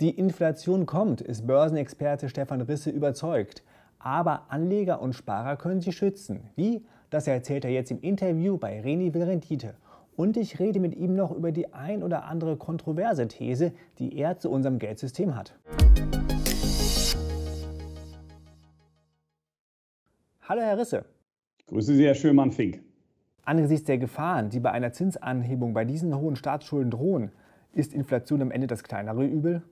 Die Inflation kommt, ist Börsenexperte Stefan Risse überzeugt. Aber Anleger und Sparer können sie schützen. Wie? Das erzählt er jetzt im Interview bei Reni Will Rendite. Und ich rede mit ihm noch über die ein oder andere kontroverse These, die er zu unserem Geldsystem hat. Hallo Herr Risse. Grüße Sie, Herr Schömann-Fink. Angesichts der Gefahren, die bei einer Zinsanhebung bei diesen hohen Staatsschulden drohen, ist Inflation am Ende das kleinere Übel?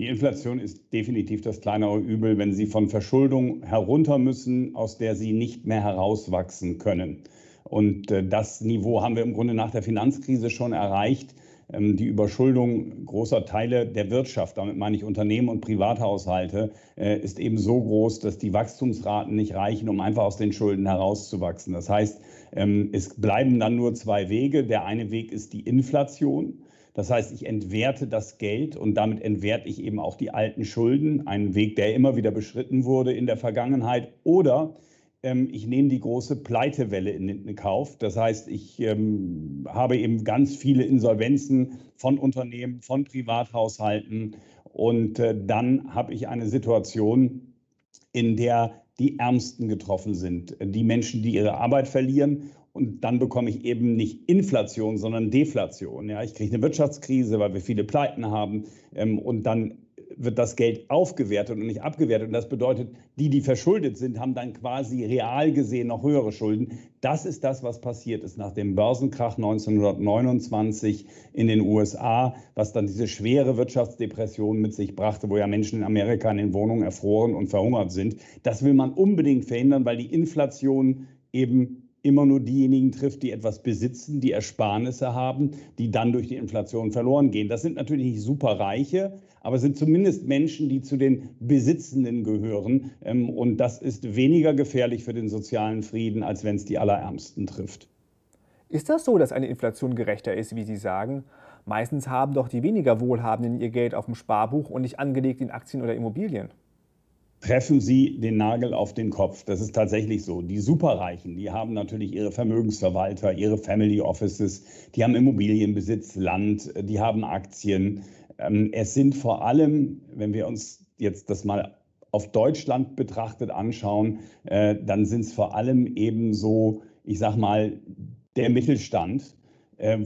Die Inflation ist definitiv das kleinere Übel, wenn Sie von Verschuldung herunter müssen, aus der Sie nicht mehr herauswachsen können. Und äh, das Niveau haben wir im Grunde nach der Finanzkrise schon erreicht. Ähm, die Überschuldung großer Teile der Wirtschaft, damit meine ich Unternehmen und Privathaushalte, äh, ist eben so groß, dass die Wachstumsraten nicht reichen, um einfach aus den Schulden herauszuwachsen. Das heißt, ähm, es bleiben dann nur zwei Wege. Der eine Weg ist die Inflation. Das heißt, ich entwerte das Geld und damit entwerte ich eben auch die alten Schulden, einen Weg, der immer wieder beschritten wurde in der Vergangenheit. Oder ähm, ich nehme die große Pleitewelle in den Kauf. Das heißt, ich ähm, habe eben ganz viele Insolvenzen von Unternehmen, von Privathaushalten. Und äh, dann habe ich eine Situation, in der die Ärmsten getroffen sind. Die Menschen, die ihre Arbeit verlieren. Und dann bekomme ich eben nicht Inflation, sondern Deflation. Ja, ich kriege eine Wirtschaftskrise, weil wir viele Pleiten haben. Ähm, und dann wird das Geld aufgewertet und nicht abgewertet. Und das bedeutet, die, die verschuldet sind, haben dann quasi real gesehen noch höhere Schulden. Das ist das, was passiert ist nach dem Börsenkrach 1929 in den USA, was dann diese schwere Wirtschaftsdepression mit sich brachte, wo ja Menschen in Amerika in den Wohnungen erfroren und verhungert sind. Das will man unbedingt verhindern, weil die Inflation eben immer nur diejenigen trifft, die etwas besitzen, die Ersparnisse haben, die dann durch die Inflation verloren gehen. Das sind natürlich nicht superreiche, aber sind zumindest Menschen, die zu den Besitzenden gehören. Ähm, und das ist weniger gefährlich für den sozialen Frieden, als wenn es die Allerärmsten trifft. Ist das so, dass eine Inflation gerechter ist, wie Sie sagen? Meistens haben doch die weniger Wohlhabenden ihr Geld auf dem Sparbuch und nicht angelegt in Aktien oder Immobilien treffen Sie den Nagel auf den Kopf. Das ist tatsächlich so. Die Superreichen, die haben natürlich ihre Vermögensverwalter, ihre Family Offices, die haben Immobilienbesitz, Land, die haben Aktien. Ähm, es sind vor allem, wenn wir uns jetzt das mal auf Deutschland betrachtet anschauen, äh, dann sind es vor allem eben so, ich sag mal, der Mittelstand,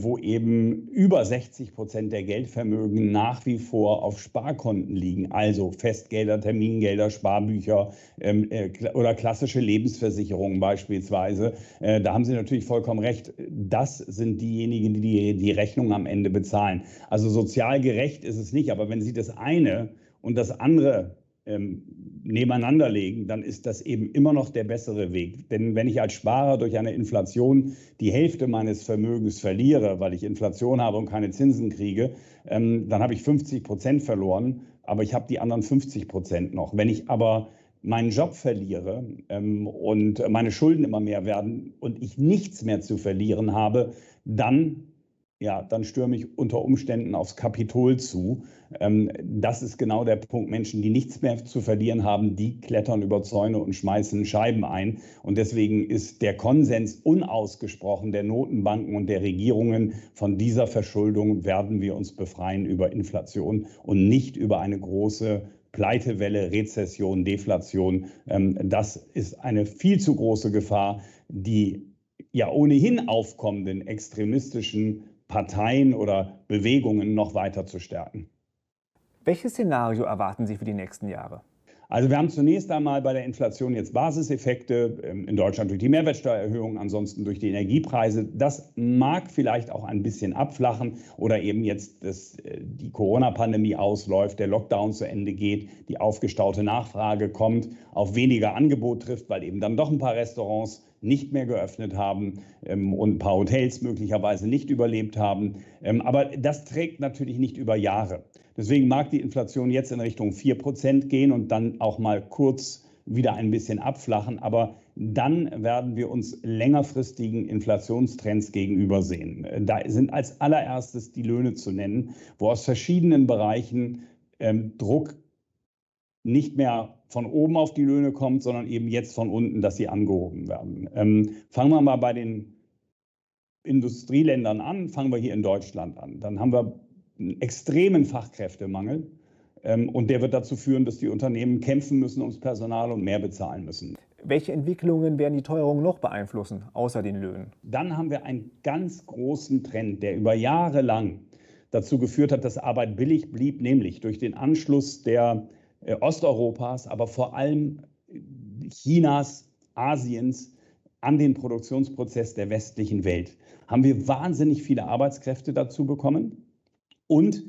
wo eben über 60 Prozent der Geldvermögen nach wie vor auf Sparkonten liegen, also Festgelder, Termingelder, Sparbücher ähm, äh, oder klassische Lebensversicherungen beispielsweise. Äh, da haben Sie natürlich vollkommen recht. Das sind diejenigen, die, die die Rechnung am Ende bezahlen. Also sozial gerecht ist es nicht, aber wenn Sie das eine und das andere ähm, nebeneinander legen, dann ist das eben immer noch der bessere Weg. Denn wenn ich als Sparer durch eine Inflation die Hälfte meines Vermögens verliere, weil ich Inflation habe und keine Zinsen kriege, ähm, dann habe ich 50 Prozent verloren, aber ich habe die anderen 50 Prozent noch. Wenn ich aber meinen Job verliere ähm, und meine Schulden immer mehr werden und ich nichts mehr zu verlieren habe, dann ja, dann stürme ich unter Umständen aufs Kapitol zu. Ähm, das ist genau der Punkt. Menschen, die nichts mehr zu verlieren haben, die klettern über Zäune und schmeißen Scheiben ein. Und deswegen ist der Konsens unausgesprochen der Notenbanken und der Regierungen von dieser Verschuldung werden wir uns befreien über Inflation und nicht über eine große Pleitewelle, Rezession, Deflation. Ähm, das ist eine viel zu große Gefahr, die ja ohnehin aufkommenden extremistischen Parteien oder Bewegungen noch weiter zu stärken. Welches Szenario erwarten Sie für die nächsten Jahre? Also wir haben zunächst einmal bei der Inflation jetzt Basiseffekte, ähm, in Deutschland durch die Mehrwertsteuererhöhung, ansonsten durch die Energiepreise. Das mag vielleicht auch ein bisschen abflachen oder eben jetzt dass äh, die Corona-Pandemie ausläuft, der Lockdown zu Ende geht, die aufgestaute Nachfrage kommt, auf weniger Angebot trifft, weil eben dann doch ein paar Restaurants nicht mehr geöffnet haben ähm, und ein paar Hotels möglicherweise nicht überlebt haben. Ähm, aber das trägt natürlich nicht über Jahre. Deswegen mag die Inflation jetzt in Richtung 4% gehen und dann auch mal kurz wieder ein bisschen abflachen. Aber dann werden wir uns längerfristigen Inflationstrends gegenübersehen. Da sind als allererstes die Löhne zu nennen, wo aus verschiedenen Bereichen ähm, Druck nicht mehr von oben auf die Löhne kommt, sondern eben jetzt von unten, dass sie angehoben werden. Ähm, fangen wir mal bei den Industrieländern an, fangen wir hier in Deutschland an. Dann haben wir einen extremen Fachkräftemangel. Ähm, und der wird dazu führen, dass die Unternehmen kämpfen müssen ums Personal und mehr bezahlen müssen. Welche Entwicklungen werden die Teuerung noch beeinflussen, außer den Löhnen? Dann haben wir einen ganz großen Trend, der über Jahre lang dazu geführt hat, dass Arbeit billig blieb, nämlich durch den Anschluss der Osteuropas, aber vor allem Chinas, Asiens an den Produktionsprozess der westlichen Welt. Haben wir wahnsinnig viele Arbeitskräfte dazu bekommen und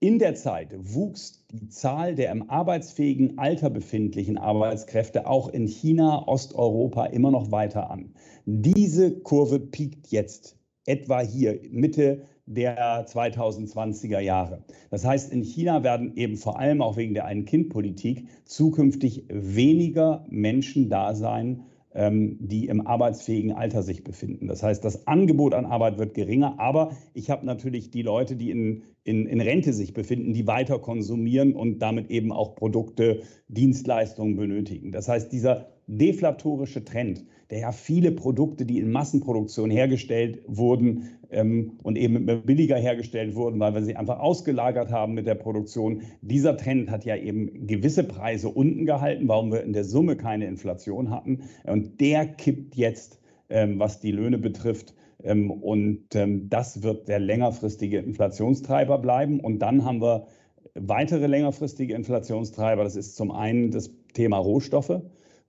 in der Zeit wuchs die Zahl der im arbeitsfähigen Alter befindlichen Arbeitskräfte auch in China, Osteuropa immer noch weiter an. Diese Kurve piekt jetzt etwa hier Mitte der 2020er Jahre. Das heißt, in China werden eben vor allem auch wegen der Ein-Kind-Politik zukünftig weniger Menschen da sein, ähm, die im arbeitsfähigen Alter sich befinden. Das heißt, das Angebot an Arbeit wird geringer, aber ich habe natürlich die Leute, die in, in, in Rente sich befinden, die weiter konsumieren und damit eben auch Produkte, Dienstleistungen benötigen. Das heißt, dieser deflatorische Trend, der ja viele Produkte, die in Massenproduktion hergestellt wurden ähm, und eben billiger hergestellt wurden, weil wir sie einfach ausgelagert haben mit der Produktion, dieser Trend hat ja eben gewisse Preise unten gehalten, warum wir in der Summe keine Inflation hatten. Und der kippt jetzt, ähm, was die Löhne betrifft. Ähm, und ähm, das wird der längerfristige Inflationstreiber bleiben. Und dann haben wir weitere längerfristige Inflationstreiber. Das ist zum einen das Thema Rohstoffe.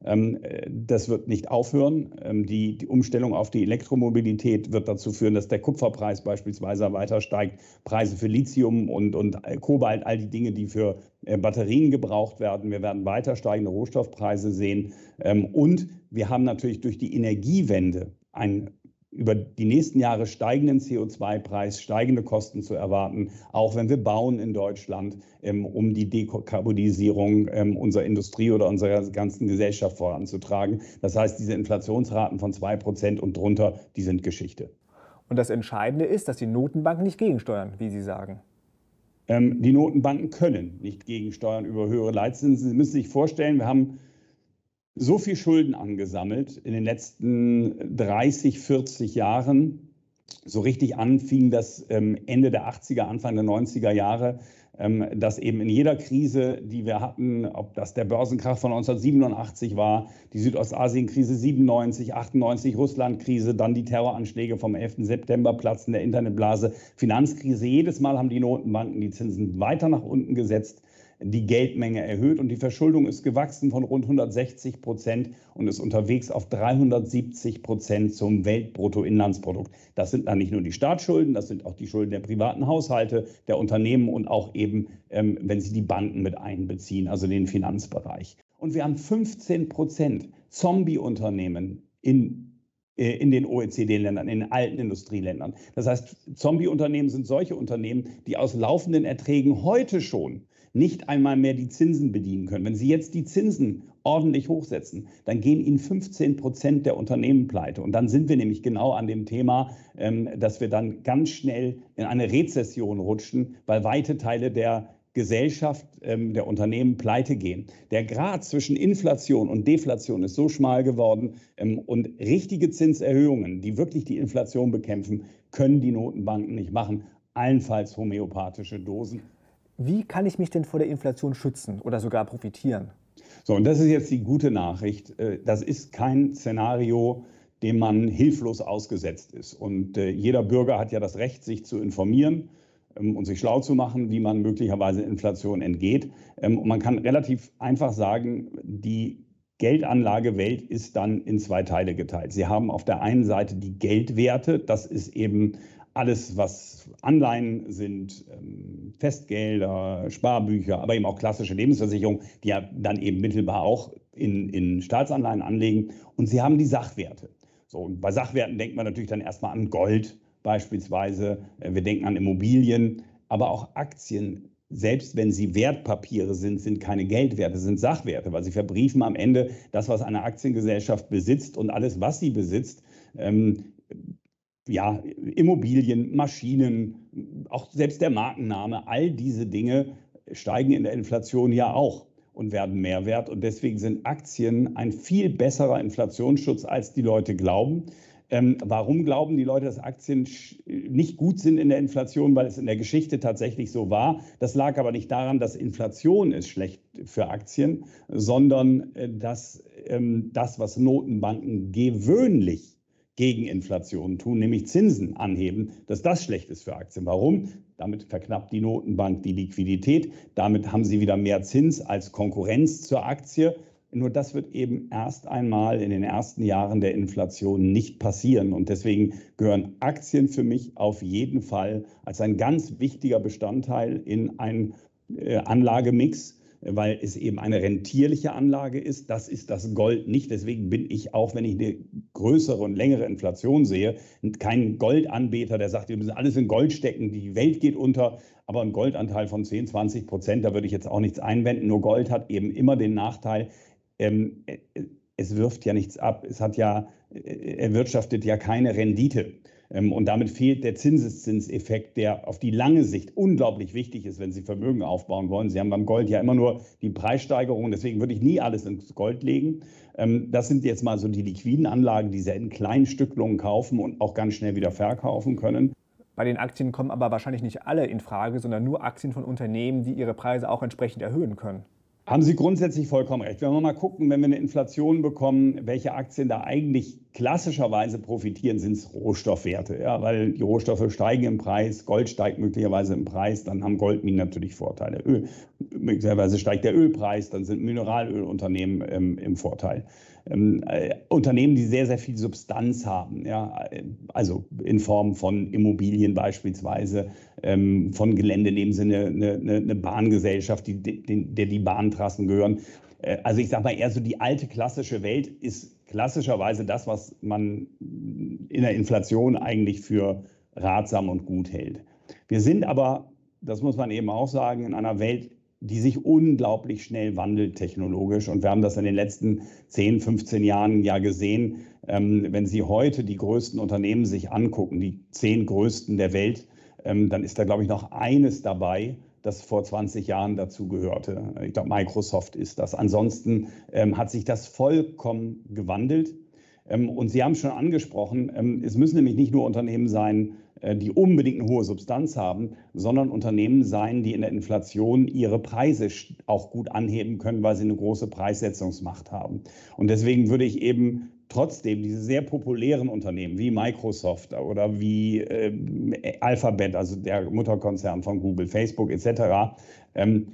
Ähm, das wird nicht aufhören. Ähm, die, Umstellung auf die Elektromobilität wird dazu führen, dass der Kupferpreis beispielsweise weiter steigt. Preise für Lithium und, und Kobalt, all die Dinge, die für äh, Batterien gebraucht werden. Wir werden weiter steigende Rohstoffpreise sehen. Ähm, und wir haben natürlich durch die Energiewende ein über die nächsten Jahre steigenden CO2-Preis, steigende Kosten zu erwarten, auch wenn wir bauen in Deutschland, ähm, um die Dekarbonisierung ähm, unserer Industrie oder unserer ganzen Gesellschaft voranzutragen. Das heißt, diese Inflationsraten von 2% und drunter, die sind Geschichte. Und das Entscheidende ist, dass die Notenbanken nicht gegensteuern, wie Sie sagen. Ähm, die Notenbanken können nicht gegensteuern über höhere Leitzinsen. Sie müssen sich vorstellen, wir haben so viel Schulden angesammelt in den letzten 30, 40 Jahren. So richtig anfing das ähm, Ende der 80er, Anfang der 90er Jahre, ähm, dass eben in jeder Krise, die wir hatten, ob das der Börsenkrach von 1987 war, die Südostasienkrise 97, 98, Russlandkrise, dann die Terroranschläge vom 11. September, Platzen der Internetblase, Finanzkrise, jedes Mal haben die Notenbanken die Zinsen weiter nach unten gesetzt die Geldmenge erhöht und die Verschuldung ist gewachsen von rund 160 Prozent und ist unterwegs auf 370 Prozent zum Weltbruttoinlandsprodukt. Das sind dann nicht nur die Staatsschulden, das sind auch die Schulden der privaten Haushalte, der Unternehmen und auch eben, ähm, wenn Sie die Banken mit einbeziehen, also den Finanzbereich. Und wir haben 15 Prozent Zombie-Unternehmen in in den OECD-Ländern, in den alten Industrieländern. Das heißt, Zombie-Unternehmen sind solche Unternehmen, die aus laufenden Erträgen heute schon nicht einmal mehr die Zinsen bedienen können. Wenn Sie jetzt die Zinsen ordentlich hochsetzen, dann gehen Ihnen 15 Prozent der Unternehmen pleite. Und dann sind wir nämlich genau an dem Thema, ähm, dass wir dann ganz schnell in eine Rezession rutschen, weil weite Teile der Gesellschaft, ähm, der Unternehmen pleite gehen. Der Grad zwischen Inflation und Deflation ist so schmal geworden ähm, und richtige Zinserhöhungen, die wirklich die Inflation bekämpfen, können die Notenbanken nicht machen, allenfalls homöopathische Dosen. Wie kann ich mich denn vor der Inflation schützen oder sogar profitieren? So, und das ist jetzt die gute Nachricht. Äh, das ist kein Szenario, dem man hilflos ausgesetzt ist. Und äh, jeder Bürger hat ja das Recht, sich zu informieren und sich schlau zu machen, wie man möglicherweise Inflation entgeht. Ähm, und man kann relativ einfach sagen, die Geldanlagewelt ist dann in zwei Teile geteilt. Sie haben auf der einen Seite die Geldwerte, das ist eben alles, was Anleihen sind, ähm, Festgelder, Sparbücher, aber eben auch klassische Lebensversicherungen, die ja dann eben mittelbar auch in, in Staatsanleihen anlegen. Und sie haben die Sachwerte. So, und bei Sachwerten denkt man natürlich dann erstmal an Gold beispielsweise. Äh, wir denken an Immobilien, aber auch Aktien. Selbst wenn sie Wertpapiere sind, sind keine Geldwerte, sind Sachwerte, weil sie verbriefen am Ende das, was eine Aktiengesellschaft besitzt und alles, was sie besitzt, ähm, ja, Immobilien, Maschinen, auch selbst der Markenname, all diese Dinge steigen in der Inflation ja auch und werden mehr wert. Und deswegen sind Aktien ein viel besserer Inflationsschutz, als die Leute glauben. Ähm, warum glauben die Leute, dass Aktien nicht gut sind in der Inflation? Weil es in der Geschichte tatsächlich so war. Das lag aber nicht daran, dass Inflation ist schlecht für Aktien, sondern äh, dass ähm, das, was Notenbanken gewöhnlich gegen Inflation tun, nämlich Zinsen anheben, dass das schlecht ist für Aktien. Warum? Damit verknappt die Notenbank die Liquidität. Damit haben sie wieder mehr Zins als Konkurrenz zur Aktie. Nur das wird eben erst einmal in den ersten Jahren der Inflation nicht passieren. Und deswegen gehören Aktien für mich auf jeden Fall als ein ganz wichtiger Bestandteil in einen äh, Anlagemix weil es eben eine rentierliche Anlage ist. Das ist das Gold nicht. Deswegen bin ich auch, wenn ich eine größere und längere Inflation sehe, kein Goldanbeter, der sagt, wir müssen alles in Gold stecken, die Welt geht unter. Aber ein Goldanteil von 10, 20 Prozent, da würde ich jetzt auch nichts einwenden. Nur Gold hat eben immer den Nachteil, ähm, es wirft ja nichts ab. Es hat ja, äh, erwirtschaftet ja keine Rendite. Ähm, und damit fehlt der Zinseszinseffekt, der auf die lange Sicht unglaublich wichtig ist, wenn Sie Vermögen aufbauen wollen. Sie haben beim Gold ja immer nur die Preissteigerung, deswegen würde ich nie alles ins Gold legen. Ähm, das sind jetzt mal so die liquiden Anlagen, die Sie in kleinen Stücklungen kaufen und auch ganz schnell wieder verkaufen können. Bei den Aktien kommen aber wahrscheinlich nicht alle in Frage, sondern nur Aktien von Unternehmen, die ihre Preise auch entsprechend erhöhen können. Haben Sie grundsätzlich vollkommen recht. Wenn wir mal gucken, wenn wir eine Inflation bekommen, welche Aktien da eigentlich klassischerweise profitieren, sind es Rohstoffwerte. Ja, weil die Rohstoffe steigen im Preis, Gold steigt möglicherweise im Preis, dann haben Goldminen natürlich Vorteile. Öl, möglicherweise steigt der Ölpreis, dann sind Mineralölunternehmen ähm, im Vorteil ähm, äh, Unternehmen, die sehr, sehr viel Substanz haben, ja, also in Form von Immobilien beispielsweise, ähm, von Gelände, nehmen Sie eine, eine, eine Bahngesellschaft, die, die, der die Bahntrassen gehören. Äh, also ich sage mal eher so, die alte klassische Welt ist klassischerweise das, was man in der Inflation eigentlich für ratsam und gut hält. Wir sind aber, das muss man eben auch sagen, in einer Welt, die sich unglaublich schnell wandelt technologisch. Und wir haben das in den letzten 10, 15 Jahren ja gesehen. Ähm, wenn Sie heute die größten Unternehmen sich angucken, die zehn größten der Welt, ähm, dann ist da, glaube ich, noch eines dabei, das vor 20 Jahren dazu gehörte. Ich glaube, Microsoft ist das. Ansonsten ähm, hat sich das vollkommen gewandelt. Ähm, und Sie haben es schon angesprochen, ähm, es müssen nämlich nicht nur Unternehmen sein, äh, die unbedingt eine hohe Substanz haben, sondern Unternehmen sein, die in der Inflation ihre Preise auch gut anheben können, weil sie eine große Preissetzungsmacht haben. Und deswegen würde ich eben trotzdem diese sehr populären Unternehmen wie Microsoft oder wie äh, Alphabet, also der Mutterkonzern von Google, Facebook etc., ähm,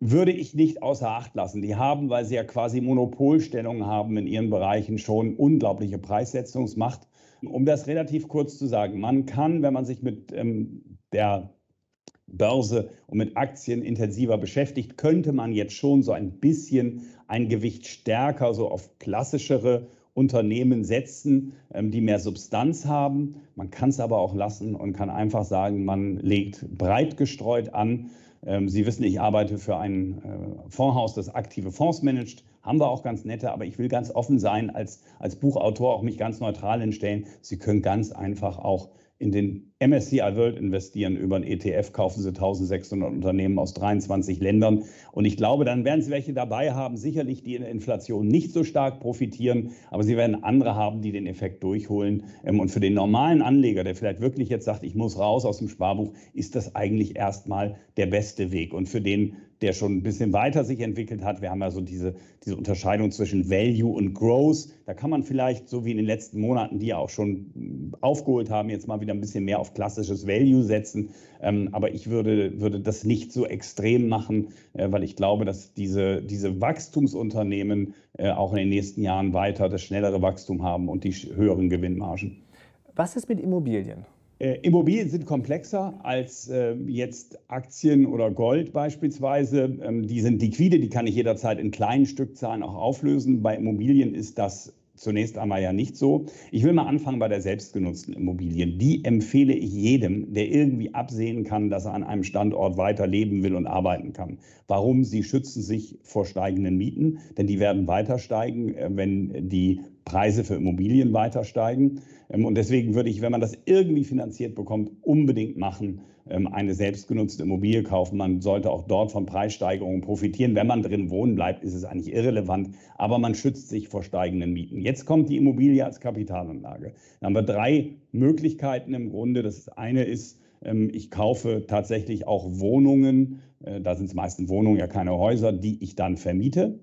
würde ich nicht außer Acht lassen. Die haben, weil sie ja quasi Monopolstellungen haben in ihren Bereichen, schon unglaubliche Preissetzungsmacht. Um das relativ kurz zu sagen, man kann, wenn man sich mit ähm, der Börse und mit Aktien intensiver beschäftigt, könnte man jetzt schon so ein bisschen ein Gewicht stärker so auf klassischere Unternehmen setzen, ähm, die mehr Substanz haben. Man kann es aber auch lassen und kann einfach sagen, man legt breit gestreut an. Ähm, Sie wissen, ich arbeite für ein äh, Fondshaus, das aktive Fonds managt haben wir auch ganz nette, aber ich will ganz offen sein, als, als Buchautor auch mich ganz neutral hinstellen. Sie können ganz einfach auch in den MSCI World investieren. Über ein ETF kaufen Sie 1600 Unternehmen aus 23 Ländern. Und ich glaube, dann werden Sie welche dabei haben, sicherlich die in der Inflation nicht so stark profitieren, aber Sie werden andere haben, die den Effekt durchholen. Ähm, und für den normalen Anleger, der vielleicht wirklich jetzt sagt, ich muss raus aus dem Sparbuch, ist das eigentlich erstmal der beste Weg. Und für den der schon ein bisschen weiter sich entwickelt hat. Wir haben ja so diese, diese Unterscheidung zwischen Value und Growth. Da kann man vielleicht, so wie in den letzten Monaten, die ja auch schon aufgeholt haben, jetzt mal wieder ein bisschen mehr auf klassisches Value setzen. Ähm, aber ich würde, würde das nicht so extrem machen, äh, weil ich glaube, dass diese, diese Wachstumsunternehmen äh, auch in den nächsten Jahren weiter das schnellere Wachstum haben und die höheren Gewinnmargen. Was ist mit Immobilien? Äh, Immobilien sind komplexer als äh, jetzt Aktien oder Gold beispielsweise. Ähm, die sind liquide, die kann ich jederzeit in kleinen Stückzahlen auch auflösen. Bei Immobilien ist das zunächst einmal ja nicht so. Ich will mal anfangen bei der selbstgenutzten Immobilien. Die empfehle ich jedem, der irgendwie absehen kann, dass er an einem Standort weiter leben will und arbeiten kann. Warum? Sie schützen sich vor steigenden Mieten, denn die werden weiter steigen, äh, wenn die Preise für Immobilien weiter steigen. Ähm, und deswegen würde ich, wenn man das irgendwie finanziert bekommt, unbedingt machen, eine selbstgenutzte Immobilie kaufen. Man sollte auch dort von Preissteigerungen profitieren. Wenn man drin wohnen bleibt, ist es eigentlich irrelevant, aber man schützt sich vor steigenden Mieten. Jetzt kommt die Immobilie als Kapitalanlage. Da haben wir drei Möglichkeiten im Grunde. Das eine ist, ähm, ich kaufe tatsächlich auch Wohnungen, äh, da sind es meistens Wohnungen, ja keine Häuser, die ich dann vermiete.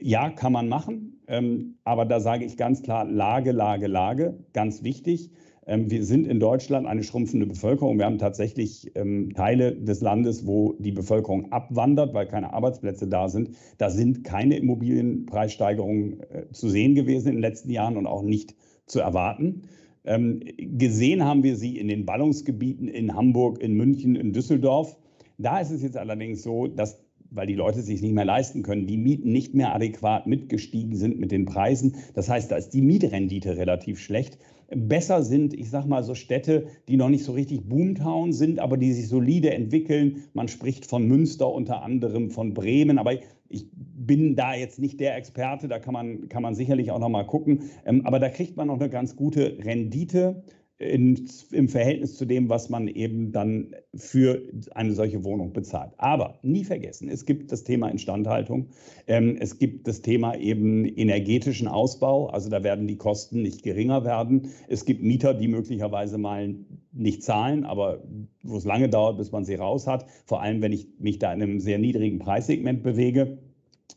Ja, kann man machen, ähm, aber da sage ich ganz klar, Lage, Lage, Lage, ganz wichtig. Ähm, wir sind in Deutschland eine schrumpfende Bevölkerung. Wir haben tatsächlich Teile des Landes, wo die Bevölkerung abwandert, weil keine Arbeitsplätze da sind. Da sind keine Immobilienpreissteigerungen äh, zu sehen gewesen in den letzten Jahren und auch nicht zu erwarten. Ähm, gesehen haben wir sie in den Ballungsgebieten in Hamburg, in München, in Düsseldorf. Da ist es jetzt allerdings so, dass weil die Leute sich nicht mehr leisten können, die Mieten nicht mehr adäquat mitgestiegen sind mit den Preisen. Das heißt, da ist die Mietrendite relativ schlecht. Besser sind, ich sage mal, so Städte, die noch nicht so richtig Boomtown sind, aber die sich solide entwickeln. Man spricht von Münster unter anderem, von Bremen, aber ich bin da jetzt nicht der Experte, da kann man, kann man sicherlich auch noch mal gucken. Ähm, aber da kriegt man noch eine ganz gute Rendite in, im Verhältnis zu dem, was man eben dann für eine solche Wohnung bezahlt. Aber nie vergessen, es gibt das Thema Instandhaltung, ähm, es gibt das Thema eben energetischen Ausbau, also da werden die Kosten nicht geringer werden. Es gibt Mieter, die möglicherweise mal nicht zahlen, aber wo es lange dauert, bis man sie raus hat, vor allem wenn ich mich da in einem sehr niedrigen Preissegment bewege.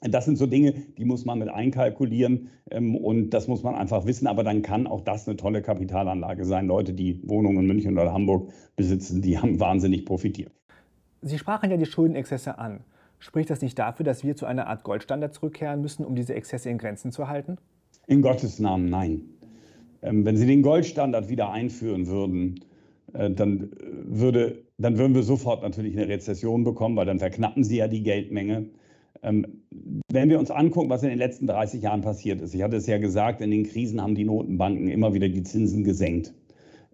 Das sind so Dinge, die muss man mit einkalkulieren ähm, und das muss man einfach wissen. Aber dann kann auch das eine tolle Kapitalanlage sein. Leute, die Wohnungen in München oder Hamburg besitzen, die haben wahnsinnig profitiert. Sie sprachen ja die Schuldenexzesse an. Spricht das nicht dafür, dass wir zu einer Art Goldstandard zurückkehren müssen, um diese Exzesse in Grenzen zu halten? In Gottes Namen nein. Ähm, wenn Sie den Goldstandard wieder einführen würden, äh, dann, würde, dann würden wir sofort natürlich eine Rezession bekommen, weil dann verknappen Sie ja die Geldmenge. Ähm, wenn wir uns angucken, was in den letzten 30 Jahren passiert ist, ich hatte es ja gesagt, in den Krisen haben die Notenbanken immer wieder die Zinsen gesenkt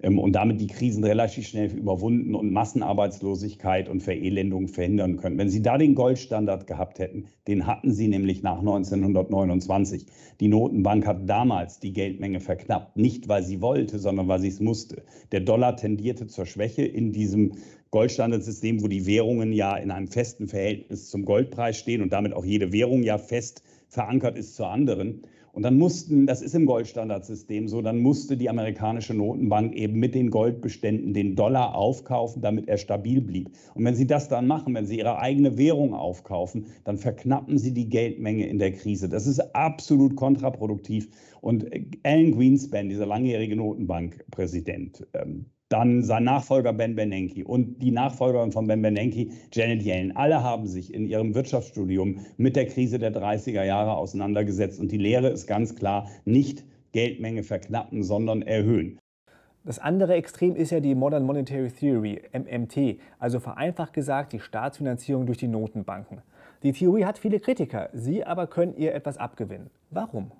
ähm, und damit die Krisen relativ schnell überwunden und Massenarbeitslosigkeit und Verelendung verhindern können. Wenn Sie da den Goldstandard gehabt hätten, den hatten Sie nämlich nach 1929. Die Notenbank hat damals die Geldmenge verknappt, nicht weil sie wollte, sondern weil sie es musste. Der Dollar tendierte zur Schwäche in diesem Goldstandardsystem, wo die Währungen ja in einem festen Verhältnis zum Goldpreis stehen und damit auch jede Währung ja fest verankert ist zur anderen. Und dann mussten, das ist im Goldstandardsystem so, dann musste die amerikanische Notenbank eben mit den Goldbeständen den Dollar aufkaufen, damit er stabil blieb. Und wenn sie das dann machen, wenn sie ihre eigene Währung aufkaufen, dann verknappen sie die Geldmenge in der Krise. Das ist absolut kontraproduktiv. Und Alan Greenspan, dieser langjährige Notenbankpräsident, ähm, dann sein Nachfolger Ben Bernanke und die Nachfolgerin von Ben Bernanke, Janet Yellen. Alle haben sich in ihrem Wirtschaftsstudium mit der Krise der 30er Jahre auseinandergesetzt. Und die Lehre ist ganz klar, nicht Geldmenge verknappen, sondern erhöhen. Das andere Extrem ist ja die Modern Monetary Theory, MMT, also vereinfacht gesagt die Staatsfinanzierung durch die Notenbanken. Die Theorie hat viele Kritiker, sie aber können ihr etwas abgewinnen. Warum?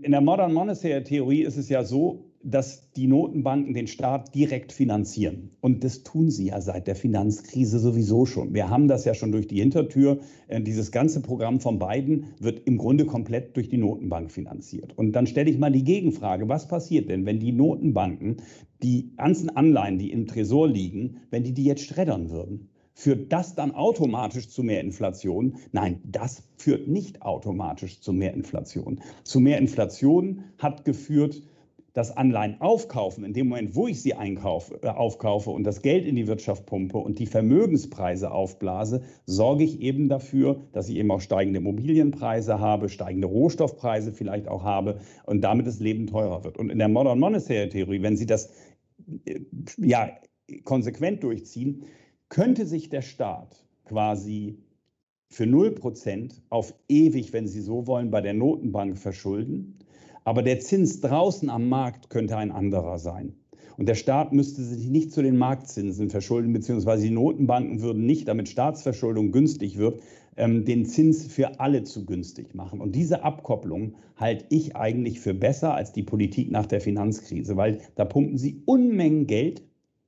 In der Modern Monetary Theorie ist es ja so, dass die Notenbanken den Staat direkt finanzieren. Und das tun sie ja seit der Finanzkrise sowieso schon. Wir haben das ja schon durch die Hintertür. Äh, dieses ganze Programm von Biden wird im Grunde komplett durch die Notenbank finanziert. Und dann stelle ich mal die Gegenfrage, was passiert denn, wenn die Notenbanken die ganzen Anleihen, die im Tresor liegen, wenn die die jetzt schreddern würden? Führt das dann automatisch zu mehr Inflation? Nein, das führt nicht automatisch zu mehr Inflation. Zu mehr Inflation hat geführt, das Anleihen aufkaufen, in dem Moment, wo ich sie einkaufe, äh, aufkaufe und das Geld in die Wirtschaft pumpe und die Vermögenspreise aufblase, sorge ich eben dafür, dass ich eben auch steigende Immobilienpreise habe, steigende Rohstoffpreise vielleicht auch habe und damit das Leben teurer wird. Und in der Modern Monetary Theory, wenn Sie das äh, ja, konsequent durchziehen, könnte sich der Staat quasi für 0% auf ewig, wenn Sie so wollen, bei der Notenbank verschulden aber der Zins draußen am Markt könnte ein anderer sein. Und der Staat müsste sich nicht zu den Marktzinsen verschulden, beziehungsweise die Notenbanken würden nicht, damit Staatsverschuldung günstig wird, ähm, den Zins für alle zu günstig machen. Und diese Abkopplung halte ich eigentlich für besser als die Politik nach der Finanzkrise, weil da pumpen sie Unmengen Geld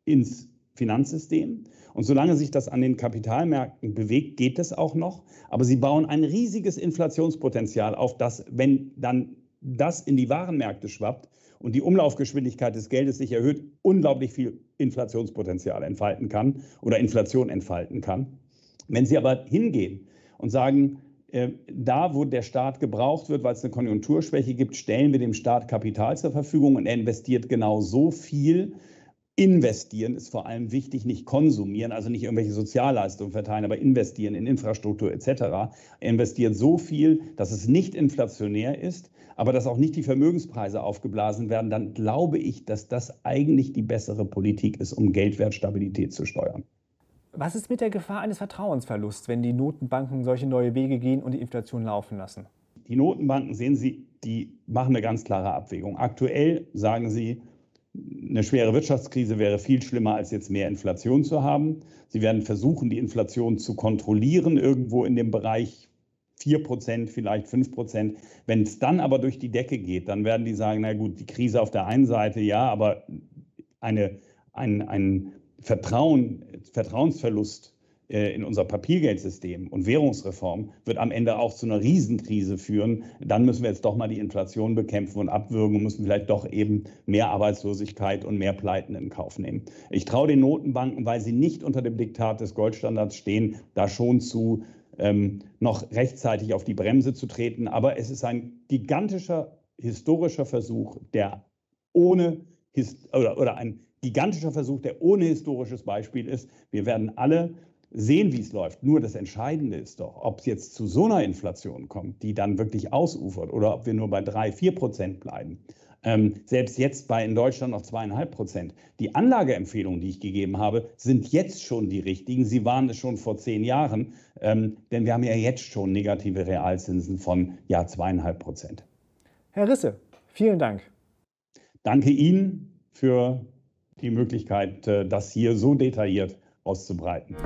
ins Finanzsystem. Und solange sich das an den Kapitalmärkten bewegt, geht es auch noch. Aber sie bauen ein riesiges Inflationspotenzial auf, das, wenn dann das in die Warenmärkte schwappt und die Umlaufgeschwindigkeit des Geldes sich erhöht, unglaublich viel Inflationspotenzial entfalten kann oder Inflation entfalten kann. Wenn Sie aber hingehen und sagen, äh, da, wo der Staat gebraucht wird, weil es eine Konjunkturschwäche gibt, stellen wir dem Staat Kapital zur Verfügung und er investiert genau so viel, Investieren ist vor allem wichtig, nicht konsumieren, also nicht irgendwelche Sozialleistungen verteilen, aber investieren in Infrastruktur etc. Er investiert so viel, dass es nicht inflationär ist, aber dass auch nicht die Vermögenspreise aufgeblasen werden, dann glaube ich, dass das eigentlich die bessere Politik ist, um Geldwertstabilität zu steuern. Was ist mit der Gefahr eines Vertrauensverlusts, wenn die Notenbanken solche neue Wege gehen und die Inflation laufen lassen? Die Notenbanken, sehen Sie, die machen eine ganz klare Abwägung. Aktuell sagen sie, eine schwere Wirtschaftskrise wäre viel schlimmer, als jetzt mehr Inflation zu haben. Sie werden versuchen, die Inflation zu kontrollieren, irgendwo in dem Bereich 4 Prozent, vielleicht 5 Prozent. Wenn es dann aber durch die Decke geht, dann werden die sagen, na gut, die Krise auf der einen Seite, ja, aber eine, ein, ein Vertrauen, Vertrauensverlust äh, in unser Papiergeldsystem und Währungsreform wird am Ende auch zu einer Riesenkrise führen. Dann müssen wir jetzt doch mal die Inflation bekämpfen und abwürgen und müssen vielleicht doch eben mehr Arbeitslosigkeit und mehr Pleiten in Kauf nehmen. Ich traue den Notenbanken, weil sie nicht unter dem Diktat des Goldstandards stehen, da schon zu, ähm, noch rechtzeitig auf die Bremse zu treten. Aber es ist ein gigantischer historischer Versuch, der ohne oder, oder ein gigantischer Versuch, der ohne historisches Beispiel ist. Wir werden alle sehen, wie es läuft. Nur das Entscheidende ist doch, ob es jetzt zu so einer Inflation kommt, die dann wirklich ausufert, oder ob wir nur bei drei, vier Prozent bleiben. Ähm, selbst jetzt bei in Deutschland noch zweieinhalb Prozent. Die Anlageempfehlungen, die ich gegeben habe, sind jetzt schon die richtigen. Sie waren es schon vor zehn Jahren, ähm, denn wir haben ja jetzt schon negative Realzinsen von ja zweieinhalb Prozent. Herr Risse, vielen Dank. Danke Ihnen für die Möglichkeit, äh, das hier so detailliert auszubreiten.